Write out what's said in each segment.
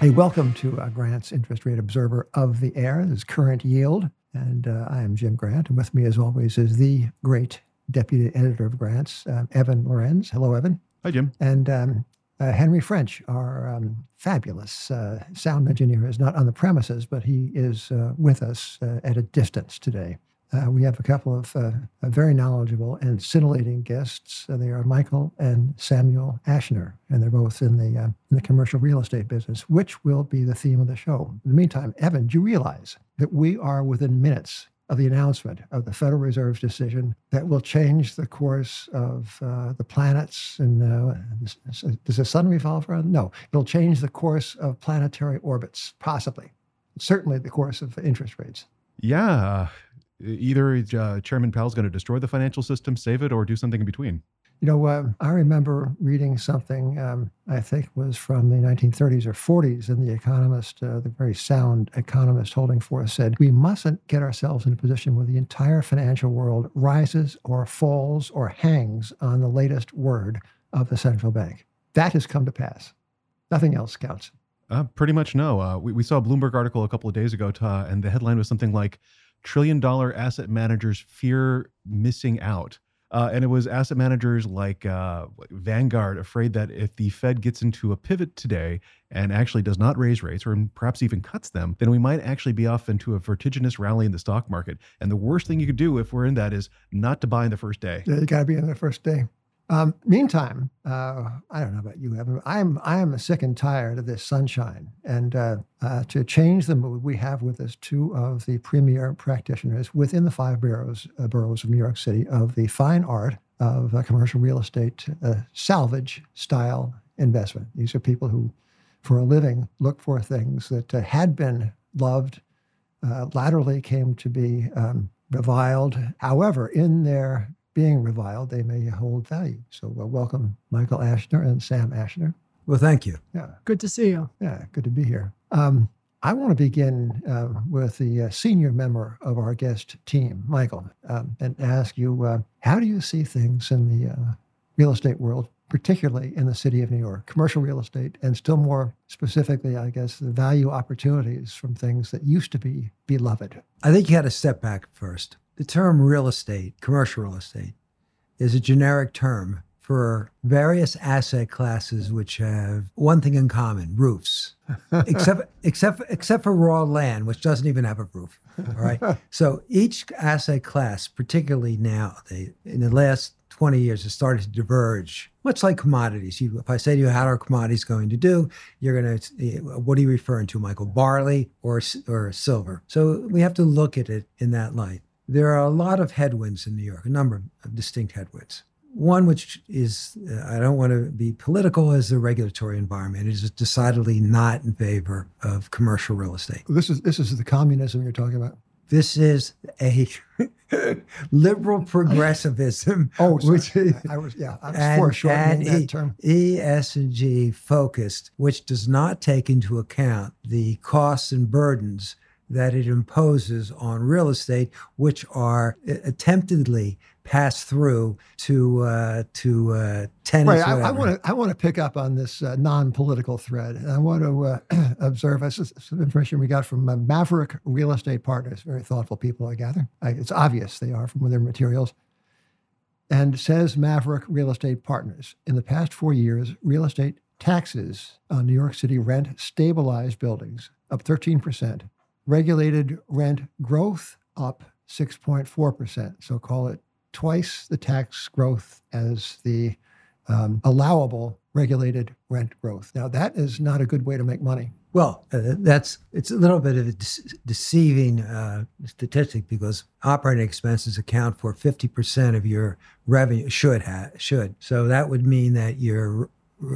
Hey, welcome to uh, Grant's Interest Rate Observer of the Air. This is current yield. And uh, I am Jim Grant. And with me, as always, is the great deputy editor of Grants, uh, Evan Lorenz. Hello, Evan. Hi, Jim. And um, uh, Henry French, our um, fabulous uh, sound engineer, is not on the premises, but he is uh, with us at a distance today. Uh, we have a couple of uh, very knowledgeable and scintillating guests. Uh, they are Michael and Samuel Ashner, and they're both in the uh, in the commercial real estate business, which will be the theme of the show. In the meantime, Evan, do you realize that we are within minutes of the announcement of the Federal Reserve's decision that will change the course of uh, the planets and uh, does the sun revolve around? No, it'll change the course of planetary orbits, possibly. Certainly, the course of interest rates. Yeah, either uh, Chairman Powell's going to destroy the financial system, save it, or do something in between. You know, uh, I remember reading something, um, I think was from the 1930s or 40s, and the economist, uh, the very sound economist holding forth, said, We mustn't get ourselves in a position where the entire financial world rises or falls or hangs on the latest word of the central bank. That has come to pass. Nothing else counts. Uh, pretty much no. Uh, we, we saw a Bloomberg article a couple of days ago, and the headline was something like trillion dollar asset managers fear missing out. Uh, and it was asset managers like uh, Vanguard afraid that if the Fed gets into a pivot today and actually does not raise rates or perhaps even cuts them, then we might actually be off into a vertiginous rally in the stock market. And the worst thing you could do if we're in that is not to buy in the first day. You got to be in the first day. Um, meantime, uh, I don't know about you, Evan. I'm I am sick and tired of this sunshine, and uh, uh, to change the mood, we have with us two of the premier practitioners within the five boroughs uh, boroughs of New York City of the fine art of uh, commercial real estate uh, salvage style investment. These are people who, for a living, look for things that had been loved, latterly came to be um, reviled. However, in their being reviled, they may hold value. So, uh, welcome, Michael Ashner and Sam Ashner. Well, thank you. Yeah. Good to see you. Yeah, good to be here. Um, I want to begin uh, with the uh, senior member of our guest team, Michael, um, and ask you uh, how do you see things in the uh, real estate world, particularly in the city of New York, commercial real estate, and still more specifically, I guess, the value opportunities from things that used to be beloved? I think you had to step back first. The term real estate, commercial real estate, is a generic term for various asset classes which have one thing in common roofs. Except except except for raw land which doesn't even have a roof all right? So each asset class particularly now they in the last 20 years has started to diverge much like commodities. You, if i say to you how are commodities going to do? you're going to eh, what are you referring to michael? Barley or or silver? So we have to look at it in that light there are a lot of headwinds in New York, a number of distinct headwinds. One, which is, uh, I don't want to be political, is the regulatory environment. It is decidedly not in favor of commercial real estate. This is this is the communism you're talking about. This is a liberal progressivism. oh, which I was yeah, I was and, foreshortening that e, term. ESG focused, which does not take into account the costs and burdens that it imposes on real estate, which are attemptedly passed through to uh, to uh, tenants. Right. I want to I want to pick up on this uh, non-political thread, and I want to uh, observe this is some information we got from uh, Maverick Real Estate Partners. Very thoughtful people, I gather. I, it's obvious they are from their materials. And says Maverick Real Estate Partners, in the past four years, real estate taxes on New York City rent stabilized buildings up 13 percent regulated rent growth up 6.4%. So call it twice the tax growth as the um, allowable regulated rent growth. Now, that is not a good way to make money. Well, uh, that's it's a little bit of a de- deceiving uh, statistic because operating expenses account for 50% of your revenue should have should. So that would mean that your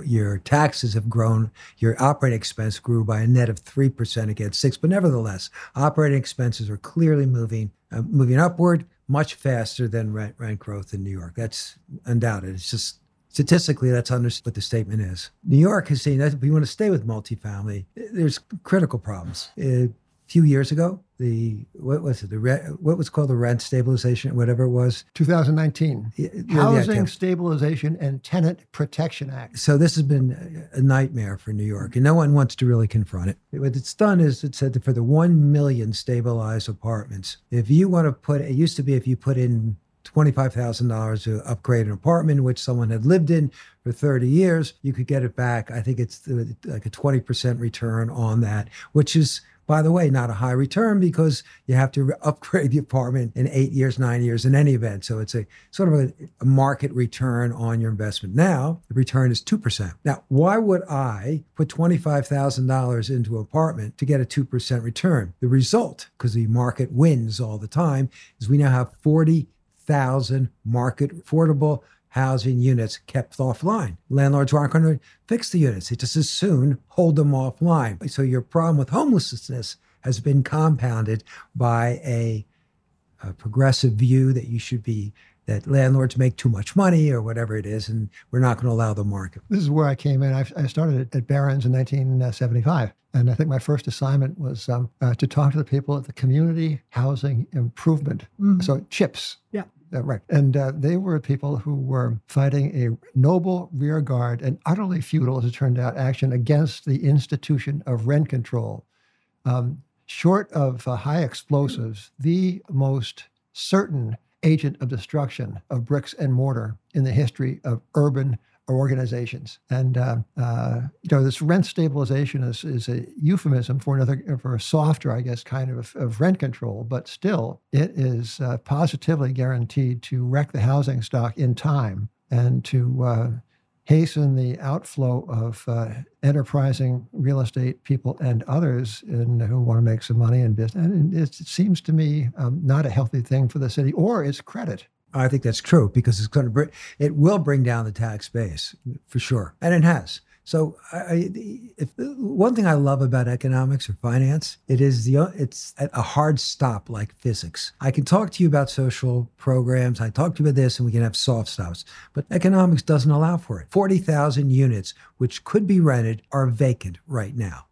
your taxes have grown, your operating expense grew by a net of 3% against 6 but nevertheless, operating expenses are clearly moving uh, moving upward much faster than rent rent growth in New York. That's undoubted. It's just statistically that's understood what the statement is. New York has seen that if you want to stay with multifamily, there's critical problems. It, few years ago. The what was it? The what was called the rent stabilization, whatever it was. 2019 Yeah, yeah, Housing yeah. Stabilization and Tenant Protection Act. So this has been a nightmare for New York, and no one wants to really confront it. What it's done is it said that for the one million stabilized apartments, if you want to put, it used to be if you put in twenty-five thousand dollars to upgrade an apartment which someone had lived in for thirty years, you could get it back. I think it's uh, like a twenty percent return on that, which is. By the way, not a high return because you have to upgrade the apartment in eight years, nine years in any event. So it's a sort of a, a market return on your investment. Now the return is two percent. Now, why would I put twenty-five thousand dollars into an apartment to get a two percent return? The result, because the market wins all the time, is we now have forty thousand market affordable housing units kept offline. Landlords aren't going to fix the units. They just as soon hold them offline. So your problem with homelessness has been compounded by a, a progressive view that you should be that landlords make too much money or whatever it is, and we're not going to allow the market. This is where I came in. I, I started at, at Barron's in 1975. And I think my first assignment was um, uh, to talk to the people at the Community Housing Improvement. So, CHIPS. Yeah. Uh, right. And uh, they were people who were fighting a noble rearguard and utterly futile, as it turned out, action against the institution of rent control. Um, short of uh, high explosives, the most certain agent of destruction of bricks and mortar in the history of urban organizations. And uh, uh, you know, this rent stabilization is, is a euphemism for another for a softer, I guess, kind of, of rent control. But still, it is uh, positively guaranteed to wreck the housing stock in time and to uh, hasten the outflow of uh, enterprising real estate people and others in, who want to make some money in business. And it, it seems to me um, not a healthy thing for the city or its credit. I think that's true because it's going to bring, it will bring down the tax base for sure, and it has. So, I, if one thing I love about economics or finance, it is the it's a hard stop like physics. I can talk to you about social programs, I talk to you about this, and we can have soft stops. But economics doesn't allow for it. Forty thousand units, which could be rented, are vacant right now.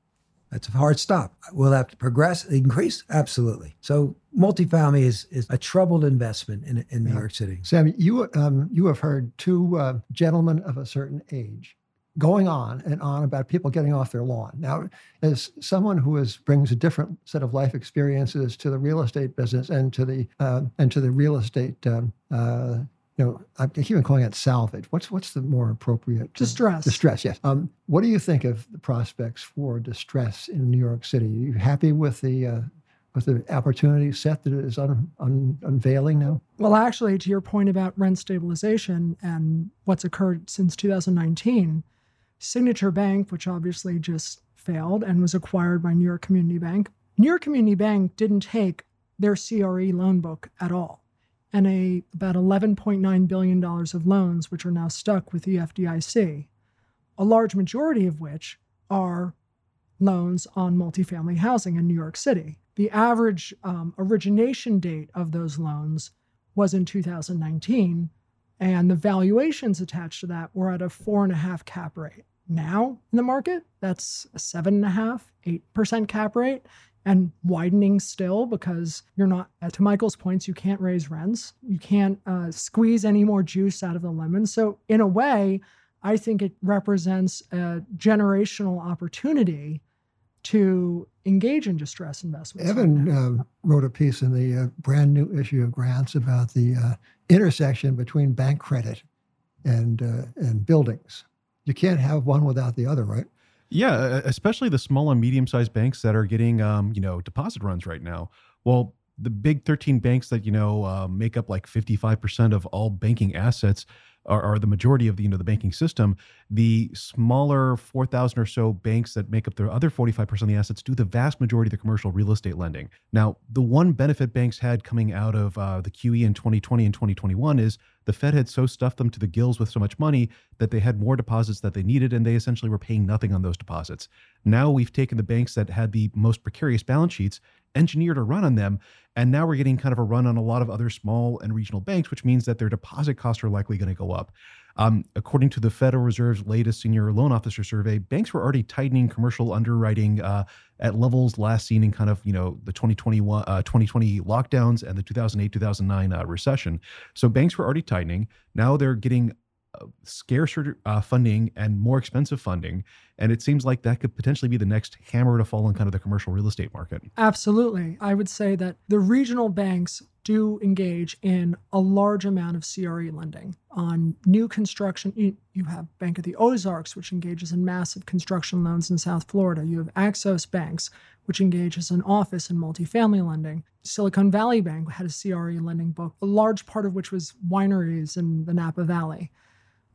That's a hard stop. We'll that progress, increase? Absolutely. So multifamily is, is a troubled investment in, in New York City. Sam, you um, you have heard two uh, gentlemen of a certain age going on and on about people getting off their lawn. Now, as someone who is brings a different set of life experiences to the real estate business and to the uh, and to the real estate, um, uh, you know, I keep on calling it salvage. What's what's the more appropriate? Distress. Distress. Yes. Um, what do you think of the prospects for distress in New York City? Are you happy with the uh, with the opportunity set that is un, un, unveiling now? Well, actually, to your point about rent stabilization and what's occurred since 2019, Signature Bank, which obviously just failed and was acquired by New York Community Bank, New York Community Bank didn't take their CRE loan book at all. And a about $11.9 billion of loans, which are now stuck with the FDIC, a large majority of which are loans on multifamily housing in New York City. The average um, origination date of those loans was in 2019, and the valuations attached to that were at a four and a half cap rate. Now in the market, that's a seven and a half, eight percent cap rate, and widening still because you're not, to Michael's points, you can't raise rents, you can't uh, squeeze any more juice out of the lemon. So in a way, I think it represents a generational opportunity to engage in distress investments. Evan now. uh, wrote a piece in the uh, brand new issue of Grants about the uh, intersection between bank credit and uh, and buildings. You can't have one without the other, right? Yeah, especially the small and medium sized banks that are getting, um, you know, deposit runs right now. Well, the big 13 banks that, you know, uh, make up like 55% of all banking assets are, the majority of the, you know, the banking system. The smaller 4,000 or so banks that make up the other 45% of the assets do the vast majority of the commercial real estate lending. Now, the one benefit banks had coming out of uh, the QE in 2020 and 2021 is the Fed had so stuffed them to the gills with so much money that they had more deposits that they needed, and they essentially were paying nothing on those deposits. Now we've taken the banks that had the most precarious balance sheets, engineered a run on them, and now we're getting kind of a run on a lot of other small and regional banks, which means that their deposit costs are likely going to go up. Um, according to the Federal Reserve's latest senior loan officer survey, banks were already tightening commercial underwriting uh, at levels last seen in kind of you know the 2021 uh, 2020 lockdowns and the 2008 2009 uh, recession. So banks were already tightening. Now they're getting scarcer uh, funding and more expensive funding. And it seems like that could potentially be the next hammer to fall in kind of the commercial real estate market. Absolutely. I would say that the regional banks do engage in a large amount of CRE lending on new construction. You, you, have Bank of the Ozarks, which engages in massive construction loans in South Florida. You have Axos Banks, which engages in office and multifamily lending. Silicon Valley Bank had a CRE lending book, a large part of which was wineries in the Napa Valley.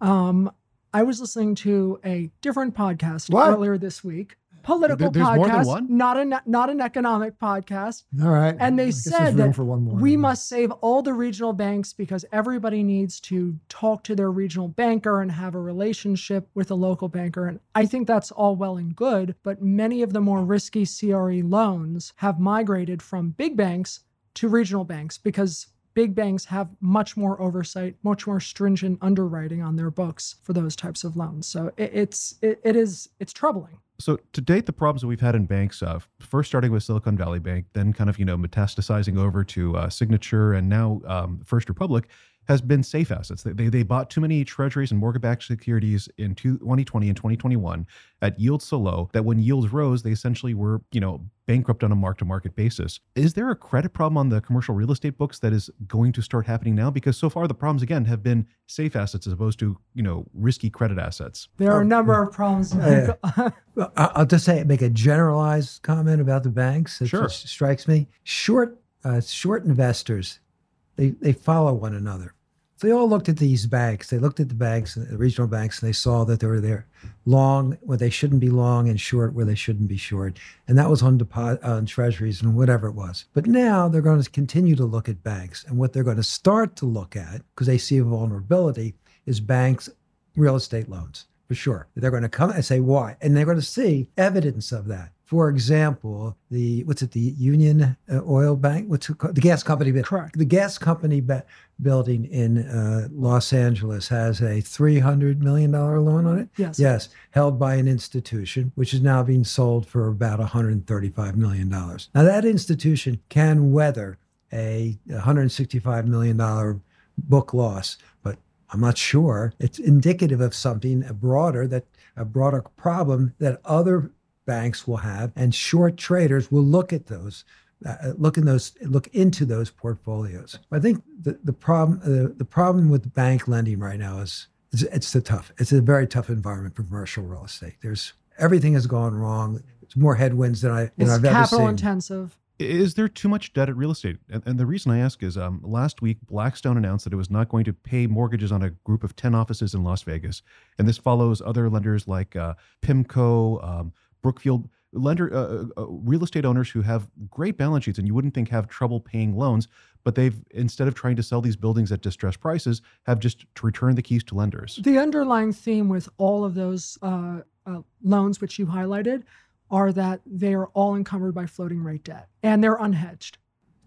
Um, I was listening to a different podcast what? earlier this week. Political there, podcast, not an not an economic podcast. All right, and they said that we must save all the regional banks because everybody needs to talk to their regional banker and have a relationship with a local banker. And I think that's all well and good, but many of the more risky CRE loans have migrated from big banks to regional banks because big banks have much more oversight, much more stringent underwriting on their books for those types of loans. So it, it's it, it is it's troubling. So to date, the problems that we've had in banks, uh, first starting with Silicon Valley Bank, then kind of you know metastasizing over to uh, Signature, and now um, First Republic, has been safe assets. They, they, they bought too many treasuries and mortgage-backed securities in 2020 and 2021 at yields so low that when yields rose, they essentially were, you know, bankrupt on a mark-to-market basis. Is there a credit problem on the commercial real estate books that is going to start happening now? Because so far the problems again have been safe assets as opposed to, you know, risky credit assets. There are a number of problems. Uh, I'll just say make a generalized comment about the banks. It sure. strikes me. Short uh, short investors, they, they follow one another. So they all looked at these banks. They looked at the banks, the regional banks, and they saw that they were there long where they shouldn't be long and short where they shouldn't be short. And that was on on treasuries and whatever it was. But now they're going to continue to look at banks. And what they're going to start to look at, because they see a vulnerability, is banks' real estate loans for sure. They're going to come and say why, and they're going to see evidence of that. For example, the what's it? The Union uh, Oil Bank, what's it called? the gas company? Correct. The gas company be- building in uh, Los Angeles has a three hundred million dollar loan on it. Yes. Yes, held by an institution, which is now being sold for about one hundred thirty-five million dollars. Now that institution can weather a one hundred sixty-five million dollar book loss, but I'm not sure. It's indicative of something broader that a broader problem that other banks will have, and short traders will look at those, uh, look in those, look into those portfolios. I think the the problem uh, the problem with bank lending right now is it's, it's the tough. It's a very tough environment for commercial real estate. There's everything has gone wrong. It's more headwinds than I than it's I've ever seen. It's capital intensive. Is there too much debt at real estate? And, and the reason I ask is um, last week, Blackstone announced that it was not going to pay mortgages on a group of 10 offices in Las Vegas. And this follows other lenders like uh, PIMCO, um, Brookfield lender uh, uh, uh, real estate owners who have great balance sheets and you wouldn't think have trouble paying loans but they've instead of trying to sell these buildings at distressed prices have just to return the keys to lenders. The underlying theme with all of those uh, uh, loans which you highlighted are that they are all encumbered by floating rate debt and they're unhedged.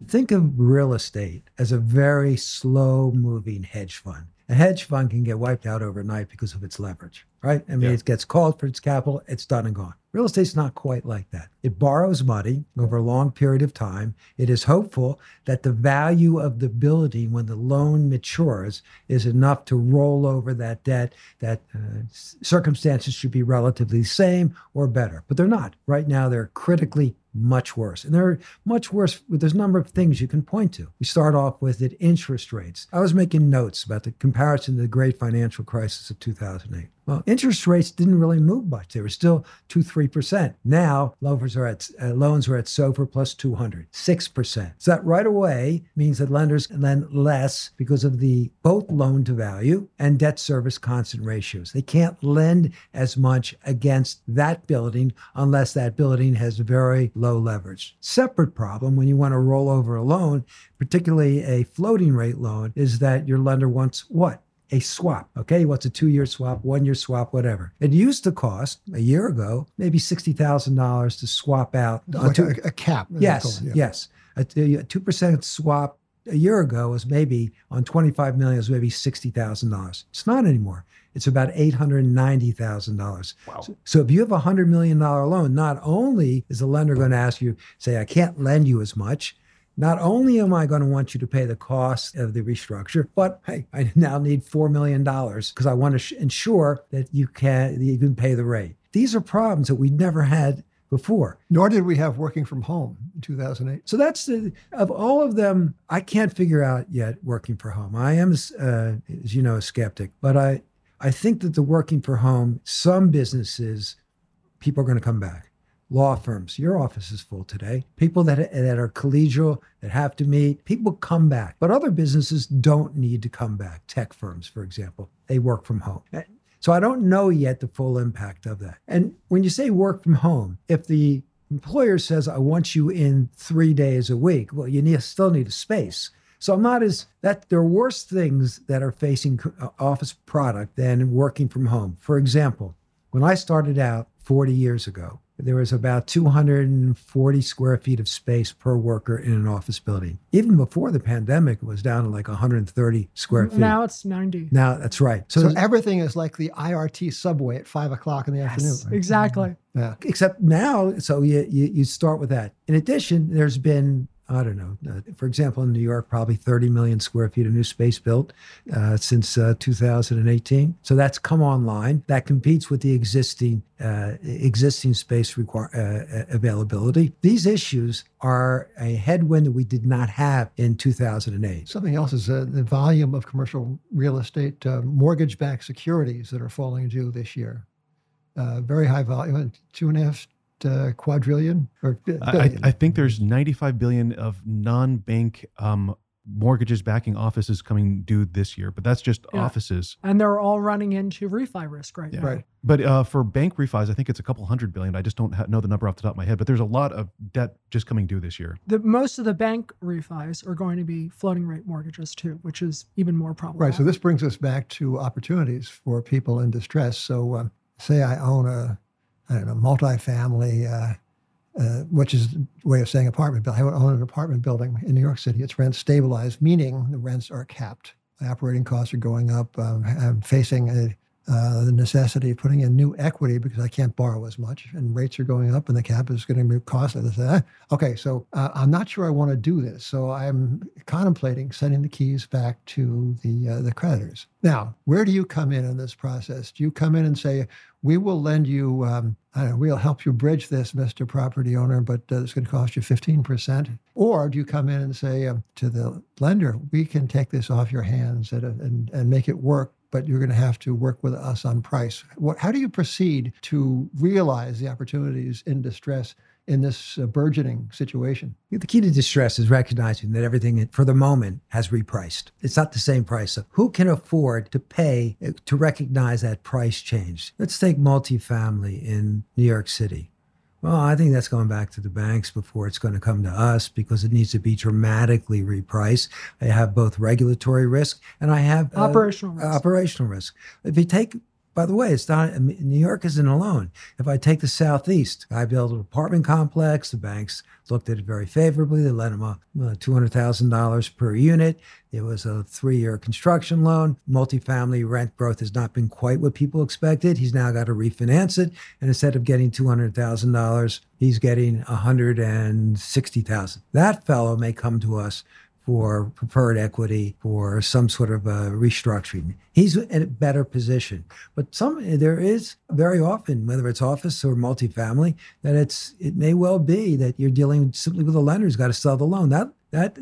Think of real estate as a very slow moving hedge fund a hedge fund can get wiped out overnight because of its leverage, right? I mean, yeah. it gets called for its capital, it's done and gone. Real estate's not quite like that. It borrows money over a long period of time. It is hopeful that the value of the building when the loan matures is enough to roll over that debt, that uh, circumstances should be relatively the same or better. But they're not. Right now, they're critically much worse. And they're much worse. There's a number of things you can point to. We start off with it interest rates. I was making notes about the comparison to the great financial crisis of 2008. Well, interest rates didn't really move much. They were still two, three percent. Now loans are at uh, loans at SOFR plus 200, six percent. So that right away means that lenders can lend less because of the both loan to value and debt service constant ratios. They can't lend as much against that building unless that building has very low leverage. Separate problem when you want to roll over a loan, particularly a floating rate loan, is that your lender wants what? A swap. Okay, what's a two-year swap, one-year swap, whatever. It used to cost a year ago maybe sixty thousand dollars to swap out like a, a, cap. Yes, yeah. yes, a two percent swap a year ago was maybe on 25 million was maybe $60,000. It's not anymore. It's about $890,000. Wow. So, so if you have a $100 million loan, not only is the lender going to ask you, say, I can't lend you as much, not only am I going to want you to pay the cost of the restructure, but hey, I now need $4 million because I want to sh- ensure that you can, that you can pay the rate. These are problems that we never had before. Nor did we have working from home in 2008. So that's the, of all of them, I can't figure out yet working from home. I am, uh, as you know, a skeptic, but I, I think that the working from home, some businesses, people are going to come back. Law firms, your office is full today. People that, that are collegial, that have to meet, people come back. But other businesses don't need to come back. Tech firms, for example, they work from home. So I don't know yet the full impact of that. And when you say work from home, if the employer says, I want you in three days a week, well, you need, still need a space. So I'm not as that there are worse things that are facing uh, office product than working from home. For example, when I started out 40 years ago, there was about 240 square feet of space per worker in an office building. Even before the pandemic, it was down to like 130 square mm, feet. Now it's 90. Now that's right. So, so everything is like the IRT subway at five o'clock in the yes, afternoon. Right? Exactly. Yeah. Except now, so you, you, you start with that. In addition, there's been I don't know. Uh, for example, in New York, probably 30 million square feet of new space built uh, since uh, 2018. So that's come online. That competes with the existing uh, existing space require, uh, availability. These issues are a headwind that we did not have in 2008. Something else is uh, the volume of commercial real estate mortgage-backed securities that are falling due this year. very high volume, two and a half uh, quadrillion or I, I, think there's 95 billion of non-bank um, mortgages backing offices coming due this year, but that's just yeah. offices. And they're all running into refi risk right yeah. now. Right. But uh, for bank refis, I think it's a couple hundred billion. I just don't ha- know the number off the top of my head, but there's a lot of debt just coming due this year. The, most of the bank refis are going to be floating rate mortgages too, which is even more problematic. Right. So this brings us back to opportunities for people in distress. So uh, say I own a I don't know, multifamily, uh, uh, which is a way of saying apartment building. I own an apartment building in New York City. It's rent stabilized, meaning the rents are capped. Operating costs are going up. Um, I'm facing a, uh, the necessity of putting in new equity because I can't borrow as much, and rates are going up, and the cap is going to be costly. Say, ah, okay, so uh, I'm not sure I want to do this, so I'm contemplating sending the keys back to the uh, the creditors. Now, where do you come in in this process? Do you come in and say, we will lend you, um, know, we'll help you bridge this, Mr. Property Owner, but uh, it's going to cost you 15%? Or do you come in and say um, to the lender, we can take this off your hands and, and, and make it work, but you're going to have to work with us on price? What, how do you proceed to realize the opportunities in distress in this uh, burgeoning situation? The key to distress is recognizing that everything for the moment has repriced. It's not the same price. So who can afford to pay uh, to recognize that price change? Let's take multifamily in New York City. Well, I think that's going back to the banks before it's going to come to us because it needs to be dramatically repriced. I have both regulatory risk and I have uh, operational risk. operational risk. If you take by the way, it's not New York isn't alone. If I take the Southeast, I built an apartment complex. The banks looked at it very favorably. They lent them a uh, two hundred thousand dollars per unit. It was a three-year construction loan. Multifamily rent growth has not been quite what people expected. He's now got to refinance it, and instead of getting two hundred thousand dollars, he's getting a hundred and sixty thousand. That fellow may come to us for preferred equity for some sort of a restructuring. He's in a better position. But some there is very often, whether it's office or multifamily, that it's it may well be that you're dealing simply with a lender who's got to sell the loan. That that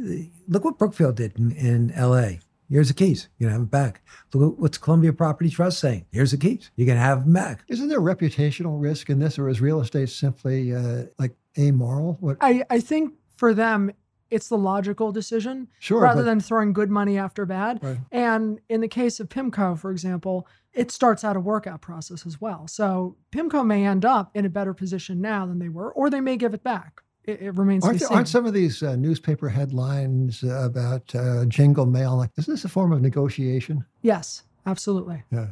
look what Brookfield did in, in L.A. Here's the keys. You can have it back. Look what's Columbia Property Trust saying. Here's the keys. You can have them back. Isn't there reputational risk in this, or is real estate simply uh, like amoral? What? I, I think for them, it's the logical decision sure, rather but, than throwing good money after bad. Right. And in the case of PIMCO, for example, it starts out a workout process as well. So PIMCO may end up in a better position now than they were, or they may give it back. It, it remains aren't, seen. Aren't some of these uh, newspaper headlines about uh, jingle mail like is this a form of negotiation? Yes, absolutely. Yeah.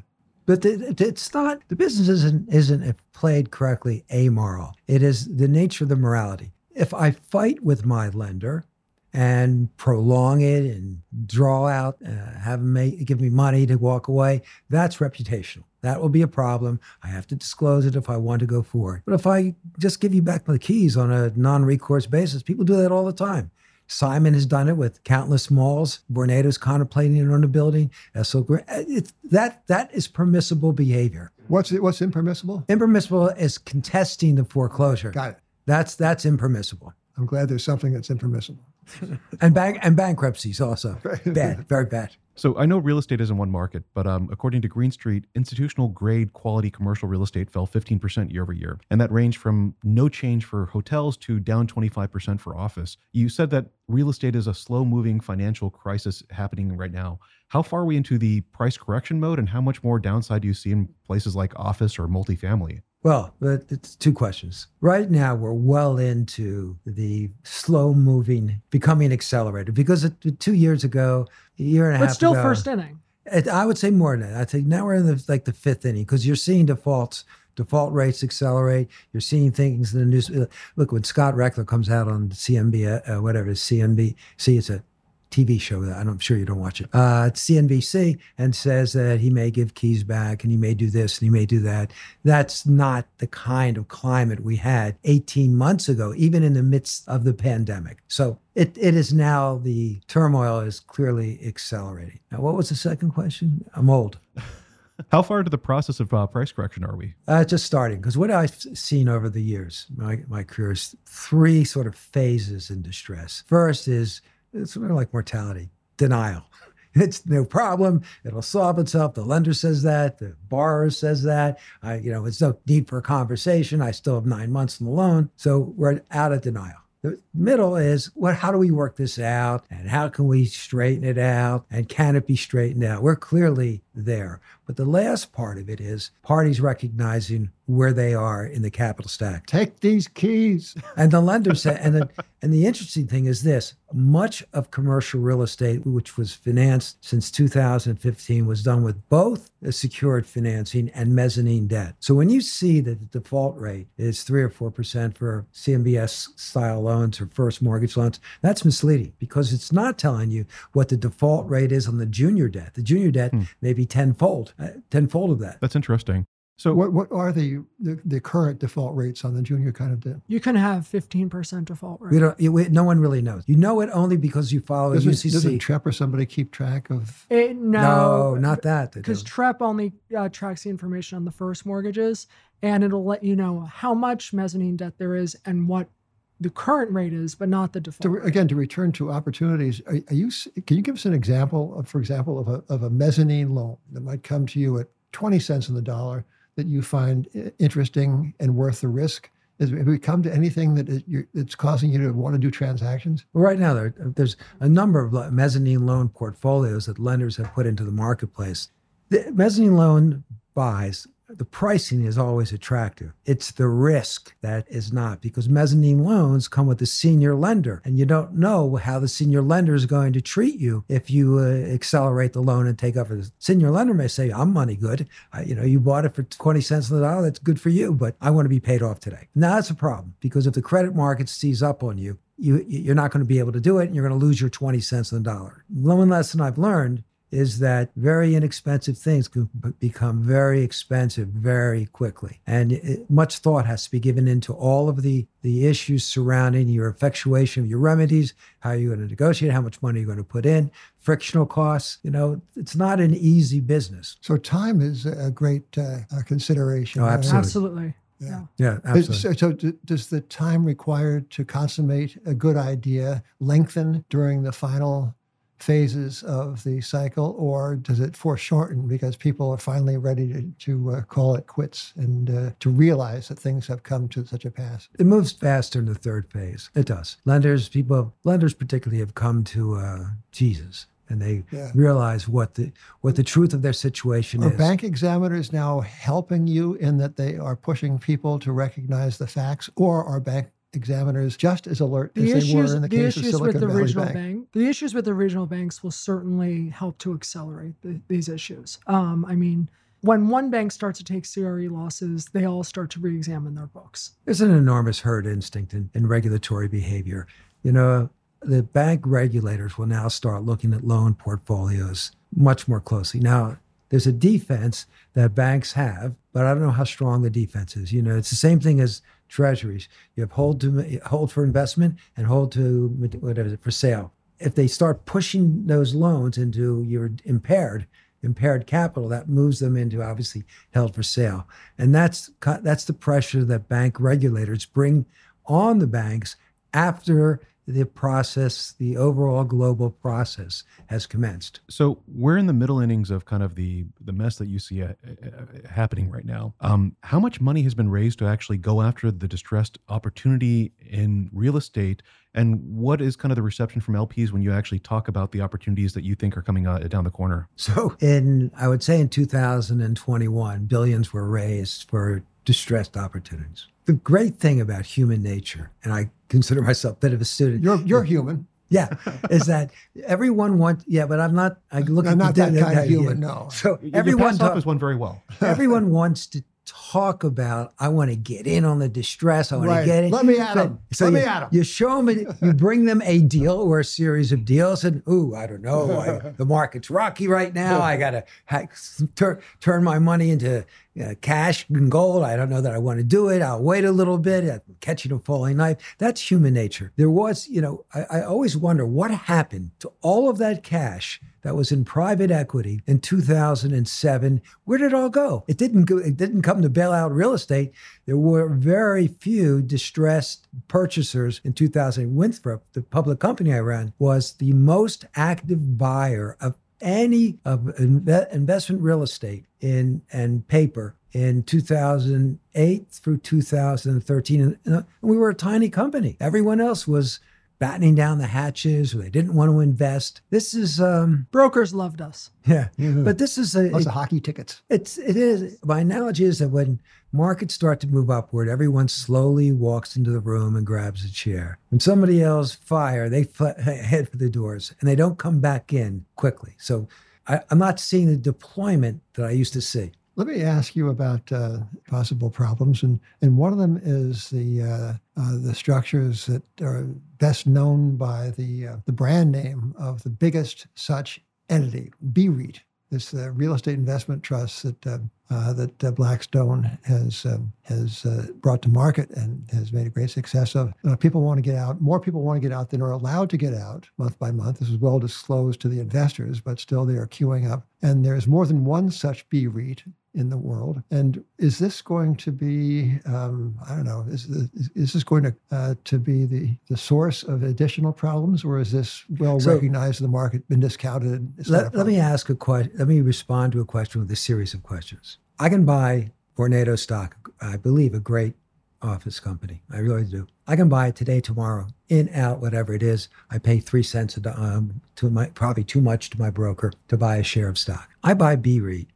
But it's not the business isn't isn't played correctly amoral. It is the nature of the morality if I fight with my lender and prolong it and draw out, uh, have them make, give me money to walk away, that's reputational. That will be a problem. I have to disclose it if I want to go forward. But if I just give you back my keys on a non recourse basis, people do that all the time. Simon has done it with countless malls. Vornado's contemplating it on a building. So it's, that that is permissible behavior. What's what's impermissible? Impermissible is contesting the foreclosure. Got it. That's that's impermissible. I'm glad there's something that's impermissible. and bank and bankruptcies also bad, very bad. So I know real estate isn't one market, but um, according to Green Street, institutional grade quality commercial real estate fell 15% year over year, and that ranged from no change for hotels to down 25% for office. You said that real estate is a slow-moving financial crisis happening right now. How far are we into the price correction mode, and how much more downside do you see in places like office or multifamily? Well, it's two questions. Right now, we're well into the slow moving, becoming accelerated because it, two years ago, a year and a half. but half still ago, first inning. It, I would say more than that. I think now we're in the, like the fifth inning because you're seeing defaults, default rates accelerate. You're seeing things in the news. Look, when Scott Rechler comes out on CNB, uh, whatever, it is, CNBC, see it's a TV show that I'm sure you don't watch it. Uh, CNBC and says that he may give keys back and he may do this and he may do that. That's not the kind of climate we had 18 months ago, even in the midst of the pandemic. So it, it is now the turmoil is clearly accelerating. Now, what was the second question? I'm old. How far into the process of uh, price correction are we? Uh, just starting, because what I've seen over the years, my, my career is three sort of phases in distress. First is it's sort of like mortality, denial. It's no problem. It'll solve itself. The lender says that. The borrower says that. I, you know, it's no need for a conversation. I still have nine months in the loan. So we're out of denial. The middle is what how do we work this out and how can we straighten it out and can it be straightened out? We're clearly there. But the last part of it is parties recognizing where they are in the capital stack. Take these keys. And the lender said, and the, and the interesting thing is this much of commercial real estate, which was financed since 2015, was done with both a secured financing and mezzanine debt. So when you see that the default rate is three or 4% for CMBS style loans or first mortgage loans, that's misleading because it's not telling you what the default rate is on the junior debt. The junior debt hmm. may be tenfold, uh, tenfold of that. That's interesting. So what what are the, the, the current default rates on the junior kind of debt? You can have fifteen percent default rate. We don't. You, we, no one really knows. You know it only because you follow doesn't, UCC. Doesn't Trepp or somebody keep track of? It, no, no, not that. Because Trepp only uh, tracks the information on the first mortgages, and it'll let you know how much mezzanine debt there is and what the current rate is, but not the default. To, again, to return to opportunities, are, are, you? Can you give us an example, of, for example, of a of a mezzanine loan that might come to you at twenty cents on the dollar? that you find uh, interesting and worth the risk? Is, have we come to anything that is, that's causing you to want to do transactions? Well, right now, there, there's a number of mezzanine loan portfolios that lenders have put into the marketplace. The mezzanine loan buys the pricing is always attractive. It's the risk that is not because mezzanine loans come with a senior lender and you don't know how the senior lender is going to treat you if you uh, accelerate the loan and take over. The senior lender may say, I'm money good. I, you know, you bought it for 20 cents on the dollar. That's good for you, but I want to be paid off today. Now that's a problem because if the credit market sees up on you, you, you're not going to be able to do it and you're going to lose your 20 cents on the dollar. One lesson I've learned is that very inexpensive things can become very expensive very quickly. And it, much thought has to be given into all of the, the issues surrounding your effectuation of your remedies, how you're going to negotiate, how much money you're going to put in, frictional costs. You know, it's not an easy business. So time is a great uh, consideration. Oh, absolutely. Absolutely. Yeah. Yeah, absolutely. So, so, does the time required to consummate a good idea lengthen during the final phases of the cycle, or does it foreshorten because people are finally ready to, to uh, call it quits and uh, to realize that things have come to such a pass? It moves faster in the third phase. It does. Lenders, people, lenders particularly, have come to uh, Jesus and they yeah. realize what the what the truth of their situation is. are is. bank examiners now helping you in that they are pushing people to recognize the facts, or are bank examiners just as alert the as issues, they were in the, the case of Silicon with the Valley regional Bank. bank. The issues with the regional banks will certainly help to accelerate the, these issues. Um, I mean, when one bank starts to take CRE losses, they all start to re-examine their books. There's an enormous herd instinct in, in regulatory behavior. You know, the bank regulators will now start looking at loan portfolios much more closely. Now, there's a defense that banks have, but I don't know how strong the defense is. You know, it's the same thing as treasuries. You have hold to hold for investment and hold to whatever it, for sale. If they start pushing those loans into your impaired impaired capital, that moves them into obviously held for sale, and that's that's the pressure that bank regulators bring on the banks after the process, the overall global process has commenced. So we're in the middle innings of kind of the the mess that you see uh, uh, happening right now. Um, how much money has been raised to actually go after the distressed opportunity in real estate, and what is kind of the reception from LPs when you actually talk about the opportunities that you think are coming uh, down the corner? So in I would say in 2021, billions were raised for distressed opportunities the great thing about human nature, and I consider myself a bit of a student. You're you're human. Yeah, is that everyone wants? Yeah, but I'm not. I look I'm at not the, that kind of human. No. So you everyone pass off as one very well. everyone wants to talk about. I want to get in on the distress. I want Right. to get in. Let me at But- 'em. So Let you, me at 'em. You show them. You bring them a deal or a series of deals, and ooh, I don't know. I, the market's rocky right now. I gotta ha- tur- turn my money into uh, cash and gold. I don't know that I want to do it. I'll wait a little bit. I'm catching a falling knife. That's human nature. There was, you know, I, I always wonder what happened to all of that cash that was in private equity in 2007. Where did it all go? It didn't go. It didn't come to bail out real estate. There were very few distressed purchasers in 2000. Winthrop, the public company I ran, was the most active buyer of any of inve- investment real estate in and paper in 2008 through 2013 and, and we were a tiny company everyone else was battening down the hatches or they didn't want to invest this is um Brokers loved us. yeah Mhm. but this is a Lots of hockey tickets. it's it is my analogy is that when markets start to move upward, everyone slowly walks into the room and grabs a chair. When somebody else fire, they head for the doors and they don't come back in quickly. So I, I'm not seeing the deployment that I used to see. Let me ask you about uh, possible problems, and and one of them is the uh, uh, the structures that are best known by the uh, the brand name of the biggest such entity, BREIT. This uh, real estate investment trust that uh, that uh, Blackstone has um, has uh, brought to market and has made a great success of. Uh, people want to get out. More people want to get out than are allowed to get out month by month. This is well disclosed to the investors, but still they are queuing up. And there's more than one such B REIT in the world. And is this going to be? Um, I don't know. Is, is, is this going to uh, to be the the source of additional problems, or is this well So- recognized in the market, been discounted? It's not a Let, let me ask a question. Let me respond to a question with a series of questions. I can buy Vornado stock, I believe a great office company. I really do. I can buy it today, tomorrow, in, out, whatever it is. I pay three cents a um, to my probably too much to my broker to buy a share of stock. I buy B REIT,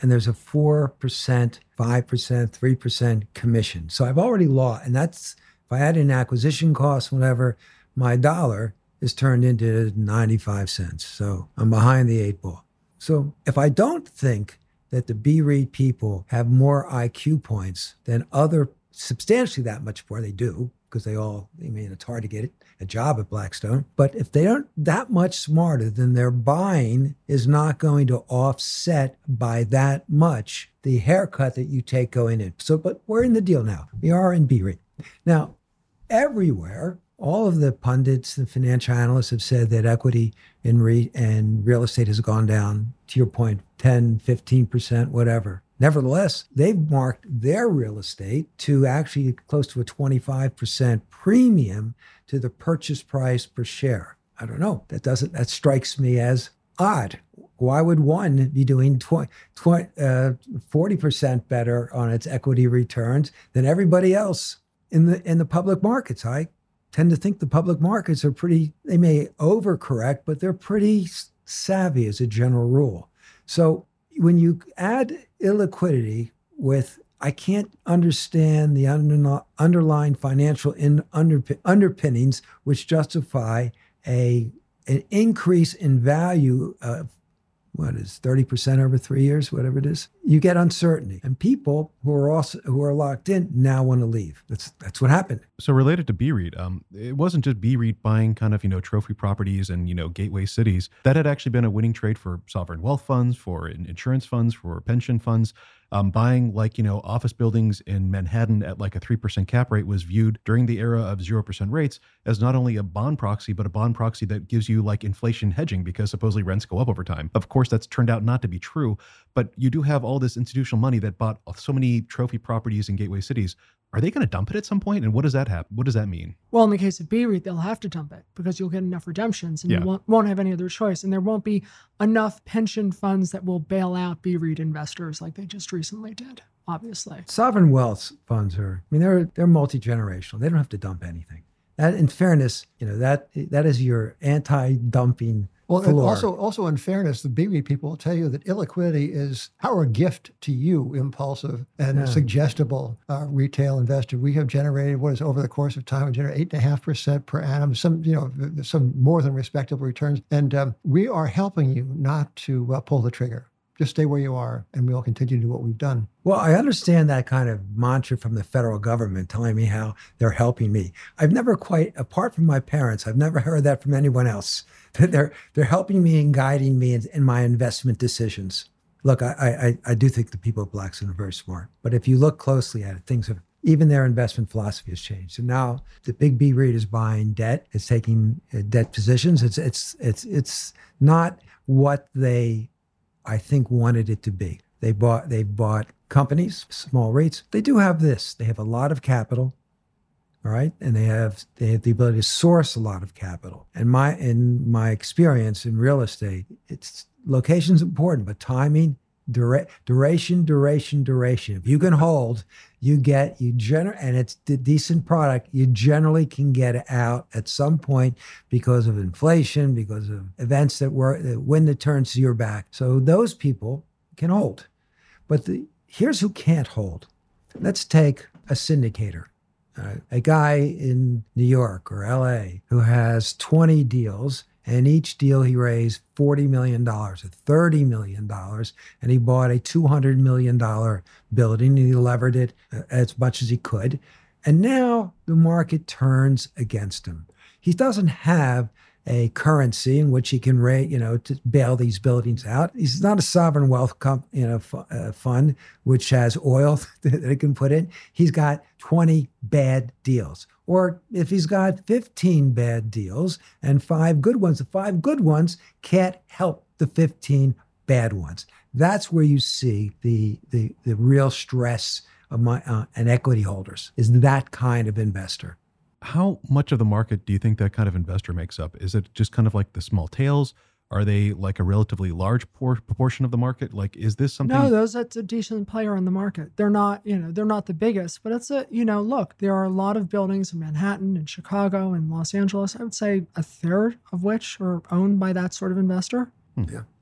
and there's a four percent, five percent, three percent commission. So I've already lost, and that's if I add in acquisition costs, whatever, my dollar is turned into 95 cents. So I'm behind the eight ball. So if I don't think that the B REIT people have more IQ points than other, substantially that much more, they do, because they all, I mean, it's hard to get a job at Blackstone. But if they aren't that much smarter, then their buying is not going to offset by that much the haircut that you take going in. So, but we're in the deal now. We are in B REIT. Now, everywhere, all of the pundits and financial analysts have said that equity in REIT and real estate has gone down, to your point, 10, 15%, whatever. Nevertheless, they've marked their real estate to actually close to a 25% premium to the purchase price per share. I don't know. That doesn't, that strikes me as odd. Why would one be doing 20, 20, uh, 40% better on its equity returns than everybody else in the in the public markets? I tend to think the public markets are pretty they may overcorrect, but they're pretty savvy as a general rule. So when you add illiquidity with I can't understand the under, underlying financial in, underpin, underpinnings which justify a an increase in value of what is 30% over three years, whatever it is. You get uncertainty, and people who are also who are locked in now want to leave. That's that's what happened. So related to BREIT, um, it wasn't just BREIT buying kind of you know trophy properties and you know gateway cities. That had actually been a winning trade for sovereign wealth funds, for insurance funds, for pension funds. Um, buying like you know office buildings in Manhattan at like a three percent cap rate was viewed during the era of zero percent rates as not only a bond proxy but a bond proxy that gives you like inflation hedging because supposedly rents go up over time. Of course, that's turned out not to be true, but you do have all this institutional money that bought so many trophy properties in gateway cities are they going to dump it at some point? And what does that happen? What does that mean? Well, in the case of BREIT, they'll have to dump it because you'll get enough redemptions and Yeah. you won't, won't have any other choice. And there won't be enough pension funds that will bail out BREIT investors like they just recently did, obviously. Sovereign wealth funds are. I mean, they're they're multi generational. They don't have to dump anything. That, in fairness, you know that that is your anti-dumping Well, also, also in fairness, the BREIT people will tell you that illiquidity is our gift to you, impulsive and Yeah. suggestible uh, retail investor. We have generated what is over the course of time, we generate eight and a half percent per annum, some you know, some more than respectable returns, and um, we are helping you not to uh, pull the trigger. Just stay where you are, and we'll continue to do what we've done. Well, I understand that kind of mantra from the federal government telling me how they're helping me. I've never quite, apart from my parents, I've never heard that from anyone else. They're they're helping me and guiding me in, in my investment decisions. Look, I, I I do think the people at Blackstone are very smart, but if you look closely at it, things have even their investment philosophy has changed. So now the big B REIT is buying debt, it's taking uh, debt positions. It's it's it's it's not what they I think wanted it to be. They bought they bought companies, small rates. They do have this. They have a lot of capital, all right, and they have they have the ability to source a lot of capital. And my in my experience in real estate, it's location's important, but timing, dura- duration, duration, duration. If you can hold, you get you gener and it's a decent product. You generally can get out at some point because of inflation, because of events that were that when the turns to your back. So those people can hold. But the, here's who can't hold. Let's take a syndicator, uh, a guy in New York or LA who has 20 deals, and each deal he raised $40 million or $30 million, and he bought a $200 million building and he levered it uh, as much as he could. And now the market turns against him. He doesn't have a currency in which he can rate, you know, to bail these buildings out. He's not a sovereign wealth comp, you know, fu- uh, fund which has oil that it can put in. He's got 20 bad deals. Or if he's got 15 bad deals and five good ones, the five good ones can't help the 15 bad ones. That's where you see the the, the real stress of my uh, and equity holders is that kind of investor. How much of the market do you think that kind of investor makes up? Is it just kind of like the small tails? Are they like a relatively large por- proportion of the market? Like, is this something? No, those that's a decent player in the market. They're not, you know, they're not the biggest, but it's a, you know, look, there are a lot of buildings in Manhattan and Chicago and Los Angeles. I would say a third of which are owned by that sort of investor.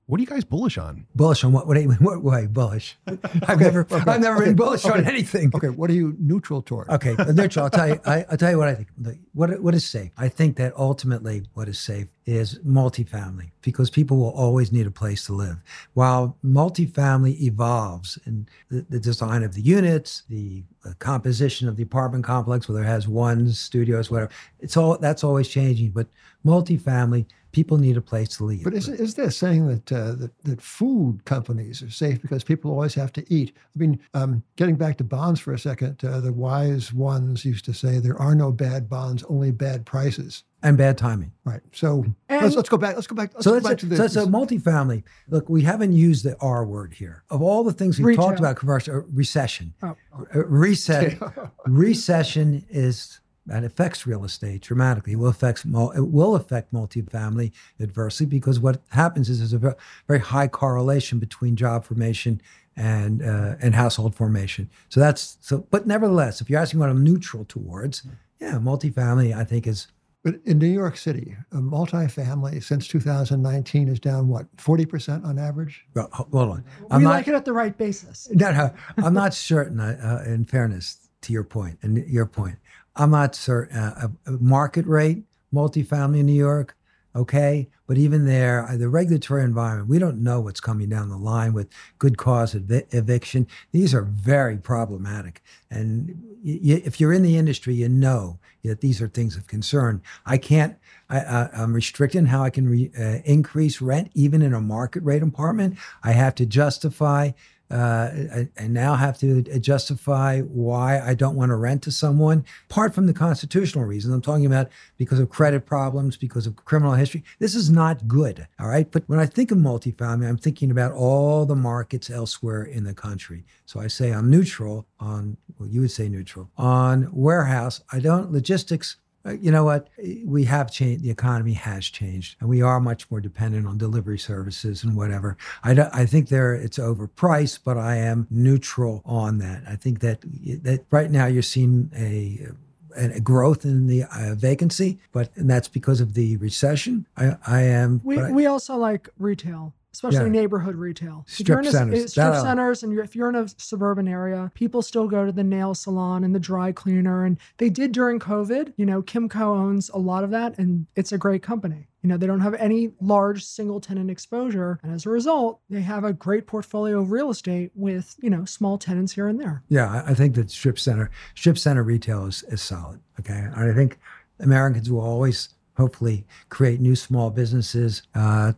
What are you guys bullish on? Bullish on what? What, what way? Bullish. I've never, okay, I've never okay, been bullish on anything. Okay, what are you neutral toward? Okay, neutral. I'll tell you. I, I'll tell you what I think. What what is safe? I think that ultimately, what is safe is multifamily because people will always need a place to live. While multifamily evolves in the, the design of the units, the composition of the apartment complex, whether it has one studios, whatever, it's all that's always changing. But multifamily, people need a place to live. But is, is there saying that, uh, that that food companies are safe because people always have to eat? I mean, um, getting back to bonds for a second, uh, the wise ones used to say there are no bad bonds, only bad prices. and bad timing. Right. So let's, let's go back. Let's go back. Let's so go that's back a, to the. so, so multifamily. Look, we haven't used the R word here. Of all the things we've Retail. talked about, commercial uh, recession. Oh. Reset, recession is that affects real estate dramatically. It will affect it will affect multifamily adversely because what happens is there's a very high correlation between job formation and uh, and household formation. So that's so. But nevertheless, if you're asking what I'm neutral towards, yeah, multifamily I think is But in New York City, a multifamily since 2019 is down what 40 percent on average. well, hold on. we like it at the right basis. No, no, I'm not certain. Uh, uh, in fairness to your point and your point, I'm not certain. Uh, a- market rate multifamily in New York, okay? But even there, uh, the regulatory environment, we don't know what's coming down the line with good cause ev- eviction. These are very problematic. And y- if you're in the industry, you know that these are things of concern. I can't, I, am restricting how I can re, uh, increase rent even in a market rate apartment. I have to justify uh, I, now have to justify why I don't want to rent to someone, apart from the constitutional reasons. I'm talking about because of credit problems, because of criminal history. This is not good. All right. But when I think of multifamily, I'm thinking about all the markets elsewhere in the country. So I say I'm neutral on, well, you would say neutral on warehouse. I don't, logistics you know what? We have changed. The economy has changed, and we are much more dependent on delivery services and whatever. I, I think there it's overpriced, but I am neutral on that. I think that that right now you're seeing a a growth in the uh, vacancy, but and that's because of the recession. I, I am. We, I, we also like retail especially yeah. neighborhood retail. Strip centers. A, strip centers, and if you're in a suburban area, people still go to the nail salon and the dry cleaner, and they did during COVID. You know, Kimco owns a lot of that, and it's a great company. You know, they don't have any large single tenant exposure. And as a result, they have a great portfolio of real estate with, you know, small tenants here and there. Yeah, I think that strip center, strip center retail is, is solid. Okay. And I think Americans will always hopefully create new small businesses. Uh,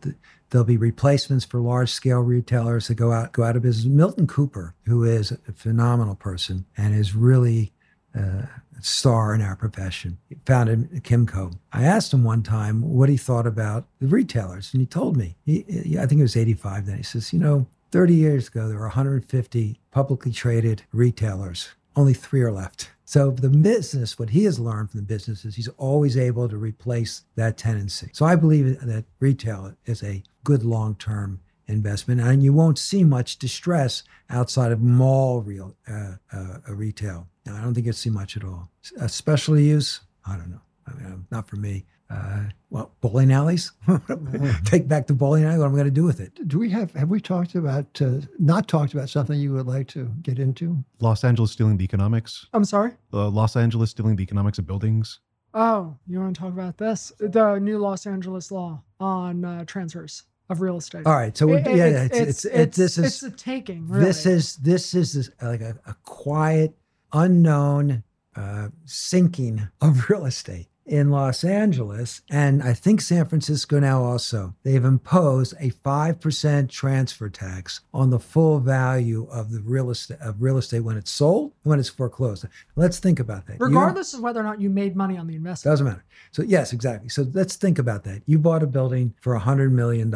There'll be replacements for large scale retailers that go out go out of business. Milton Cooper, who is a phenomenal person and is really uh, a star in our profession, founded Kimco. I asked him one time what he thought about the retailers, and he told me. He, I think it was 85 then. He says, you know, 30 years ago there were 150 publicly traded retailers. Only three are left. So the business, what he has learned from the business is he's always able to replace that tenancy. So I believe that retail is a good long-term investment, and you won't see much distress outside of mall real uh, uh, retail. Now, I don't think you'll see much at all. Especially use, I don't know. I mean, not for me uh, well, bowling alleys. Take back the bowling alley. What am I going to do with it? Do we have have we talked about uh, not talked about something you would like to get into? Los Angeles stealing the economics. I'm sorry. Uh, Los Angeles stealing the economics of buildings. Oh, you want to talk about this? The new Los Angeles law on uh, transfers of real estate. All right, so it, yeah, it's, it's, it's, it's, this is it's a taking. Really. This is this is this, like a, a quiet, unknown uh, sinking of real estate in Los Angeles, and I think San Francisco now also, they've imposed a 5% transfer tax on the full value of the real estate of real estate when it's sold and when it's foreclosed. Let's think about that. Regardless of whether or not you made money on the investment. Doesn't matter. So yes, exactly. So let's think about that. You bought a building for $100 million.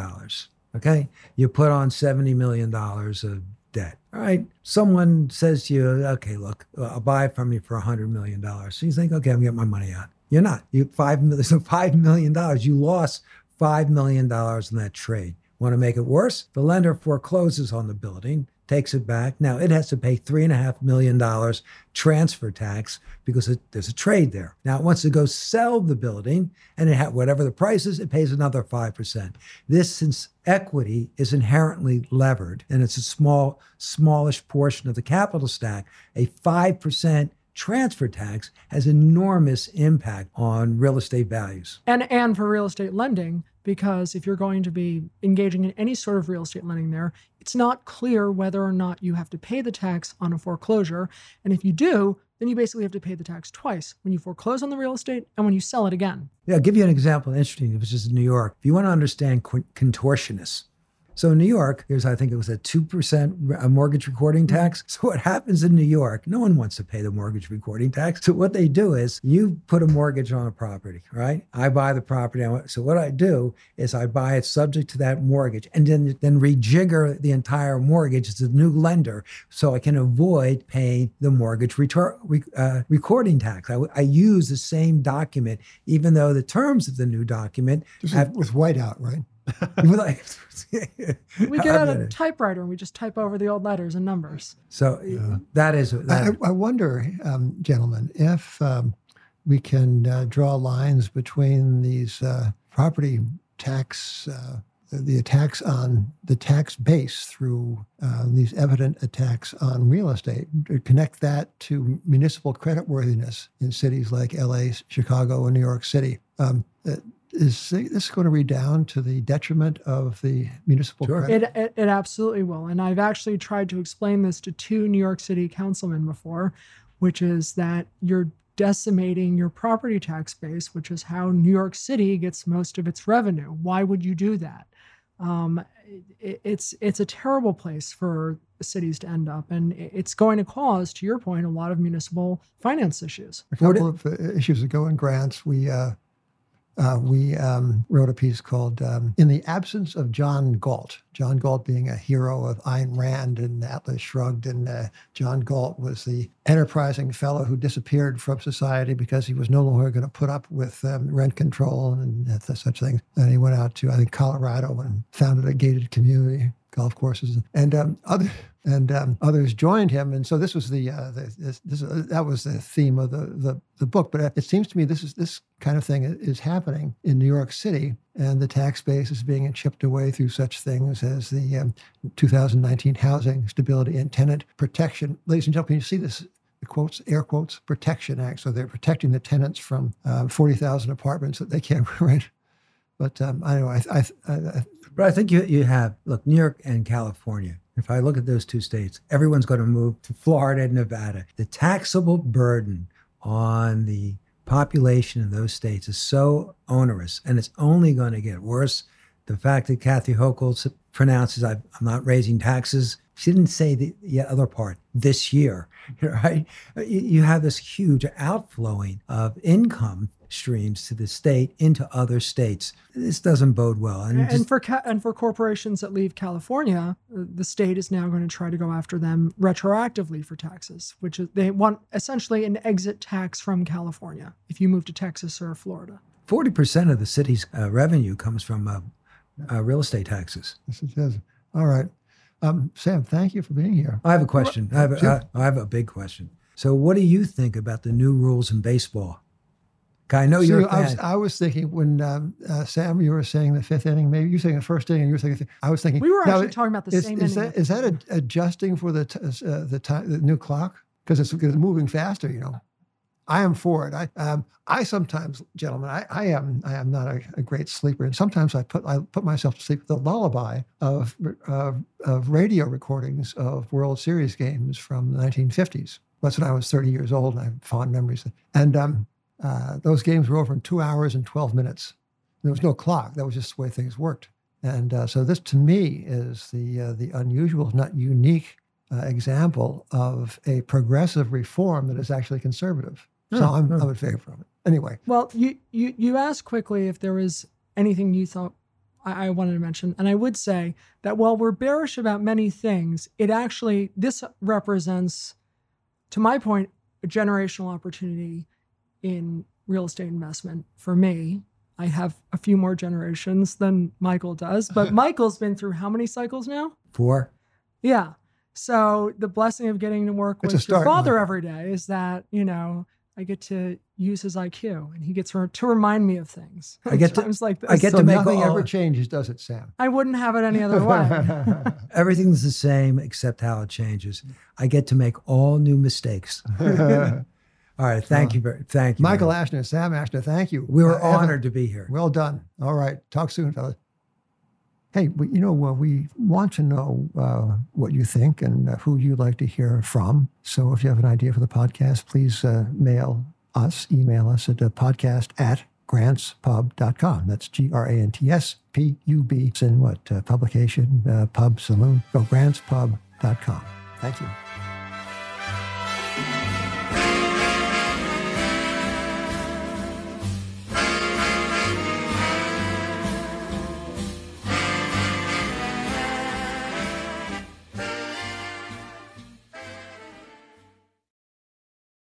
Okay. You put on $70 million of debt. All right. Someone says to you, okay, look, I'll buy it from you for $100 million. So you think, okay, I'm getting my money out. You're not. You five million. So five million dollars. You lost five million dollars in that trade. Want to make it worse? The lender forecloses on the building, takes it back. Now it has to pay three and a half million dollars transfer tax because it, there's a trade there. Now it wants to go sell the building, and it ha- whatever the price is, it pays another five percent. This, since equity is inherently levered and it's a small, smallish portion of the capital stack, a five percent transfer tax has enormous impact on real estate values. And and for real estate lending because if you're going to be engaging in any sort of real estate lending there, it's not clear whether or not you have to pay the tax on a foreclosure. And if you do, then you basically have to pay the tax twice when you foreclose on the real estate and when you sell it again. Yeah, I'll give you an example. Interesting. If it's just in New York, if you want to understand contortionists, so in New York, there's I think it was a two percent mortgage recording tax. So what happens in New York? No one wants to pay the mortgage recording tax. So what they do is you put a mortgage on a property, right? I buy the property. So what I do is I buy it subject to that mortgage, and then then rejigger the entire mortgage as a new lender, so I can avoid paying the mortgage retor- uh, recording tax. I, I, use the same document, even though the terms of the new document have, with whiteout, right? like, we get out a typewriter and we just type over the old letters and numbers. So yeah. that is. That, I, I, wonder, um, gentlemen, if um, we can uh, draw lines between these uh, property tax, uh, the attacks on the tax base through uh, these evident attacks on real estate, connect that to municipal creditworthiness in cities like LA, Chicago, and New York City. Um, uh, is this going to redound to the detriment of the municipal Sure. credit? It, it, it absolutely will. And I've actually tried to explain this to two New York City councilmen before, which is that you're decimating your property tax base, which is how New York City gets most of its revenue. Why would you do that? Um, it, it's it's a terrible place for cities to end up, and it's going to cause, to your point, a lot of municipal finance issues. A couple of uh, issues ago in Grant's, we uh, uh, we um, wrote a piece called um, "In the Absence of John Galt." John Galt being a hero of Ayn Rand and Atlas Shrugged, and uh, John Galt was the enterprising fellow who disappeared from society because he was no longer going to put up with um, rent control and uh, such things. And he went out to I think Colorado and founded a gated community, golf courses, and um, other and um, others joined him. And so this was the, uh, the this, this, uh, that was the theme of the, the the book. But uh, it seems to me this is this kind of thing is happening in New York City, and the tax base is being chipped away through such things as the um, 2019 Housing Stability and Tenant Protection. Ladies and gentlemen, you see this. Quotes, air quotes, Protection Act. So they're protecting the tenants from uh, 40,000 apartments that they can't rent. But um, I don't know. I, I, I, But I think you, you have, look, New York and California. If I look at those two states, everyone's going to move to Florida and Nevada. The taxable burden on the population in those states is so onerous, and it's only going to get worse. The fact that Kathy Hochul pronounces, "I'm not raising taxes," she didn't say the, the other part this year, right? You, you have this huge outflowing of income streams to the state into other states. This doesn't bode well. And, And, just- for ca- and for corporations that leave California, uh, the state is now going to try to go after them retroactively for taxes, which is they want essentially an exit tax from California if you move to Texas or Florida. 40% of the city's uh, revenue comes from uh, uh, real estate taxes. Yes, it is. All right. Um, Sam, thank you for being here. I have a question. I have a, Sure. I have a big question. So, what do you think about the new rules in baseball? I know See, you're a I, was. I was thinking when um, uh, Sam, you were saying the fifth inning, maybe you were saying the first inning, you were saying, I was thinking. We were now, actually talking about the is, same is inning. that, is that a, adjusting for the, t- uh, the, time, the new clock? Because it's, 'cause it's moving faster, you know. I am for it. I, um, I sometimes, gentlemen, I, I am, I am not a, a great sleeper, and sometimes I put, I put myself to sleep with the lullaby of, uh, of radio recordings of World Series games from the 1950s. That's when I was 30 years old, and I have fond memories. And um, uh, those games were over in two hours and 12 minutes. There was no clock. That was just the way things worked. And uh, so this, to me, is the uh, the unusual, if not unique, uh, example of a progressive reform that is actually conservative. So I'm. I'm in favor of it. Anyway, Well, you, you, you asked quickly if there was anything you thought I, I wanted to mention. And I would say that while we're bearish about many things, it actually, this represents, to my point, a generational opportunity in real estate investment for me. I have a few more generations than Michael does, but Michael's been through how many cycles now? Four. Yeah. So the blessing of getting to work It's a with your father Michael. every day is that, you know, I get to use his IQ and he gets to to remind me of things. I get to- times like this. I get so to make nothing all- ever changes, does it, Sam? I wouldn't have it any other way. Everything's the same except how it changes. I get to make all new mistakes. All right. Thank you. Very, thank you. Michael Ashner, Sam Ashner, thank you. We were Uh, Evan, honored to be here. Well done. All right. Talk soon, fellas. Hey, we, you know, uh, we want to know uh, what you think and uh, who you'd like to hear from. So if you have an idea for the podcast, please uh, mail us, email us at uh, podcast at grantspub.com. That's G R A N T S P U B. It's in what? Uh, publication, uh, pub, saloon. Go grantspub.com. Thank you.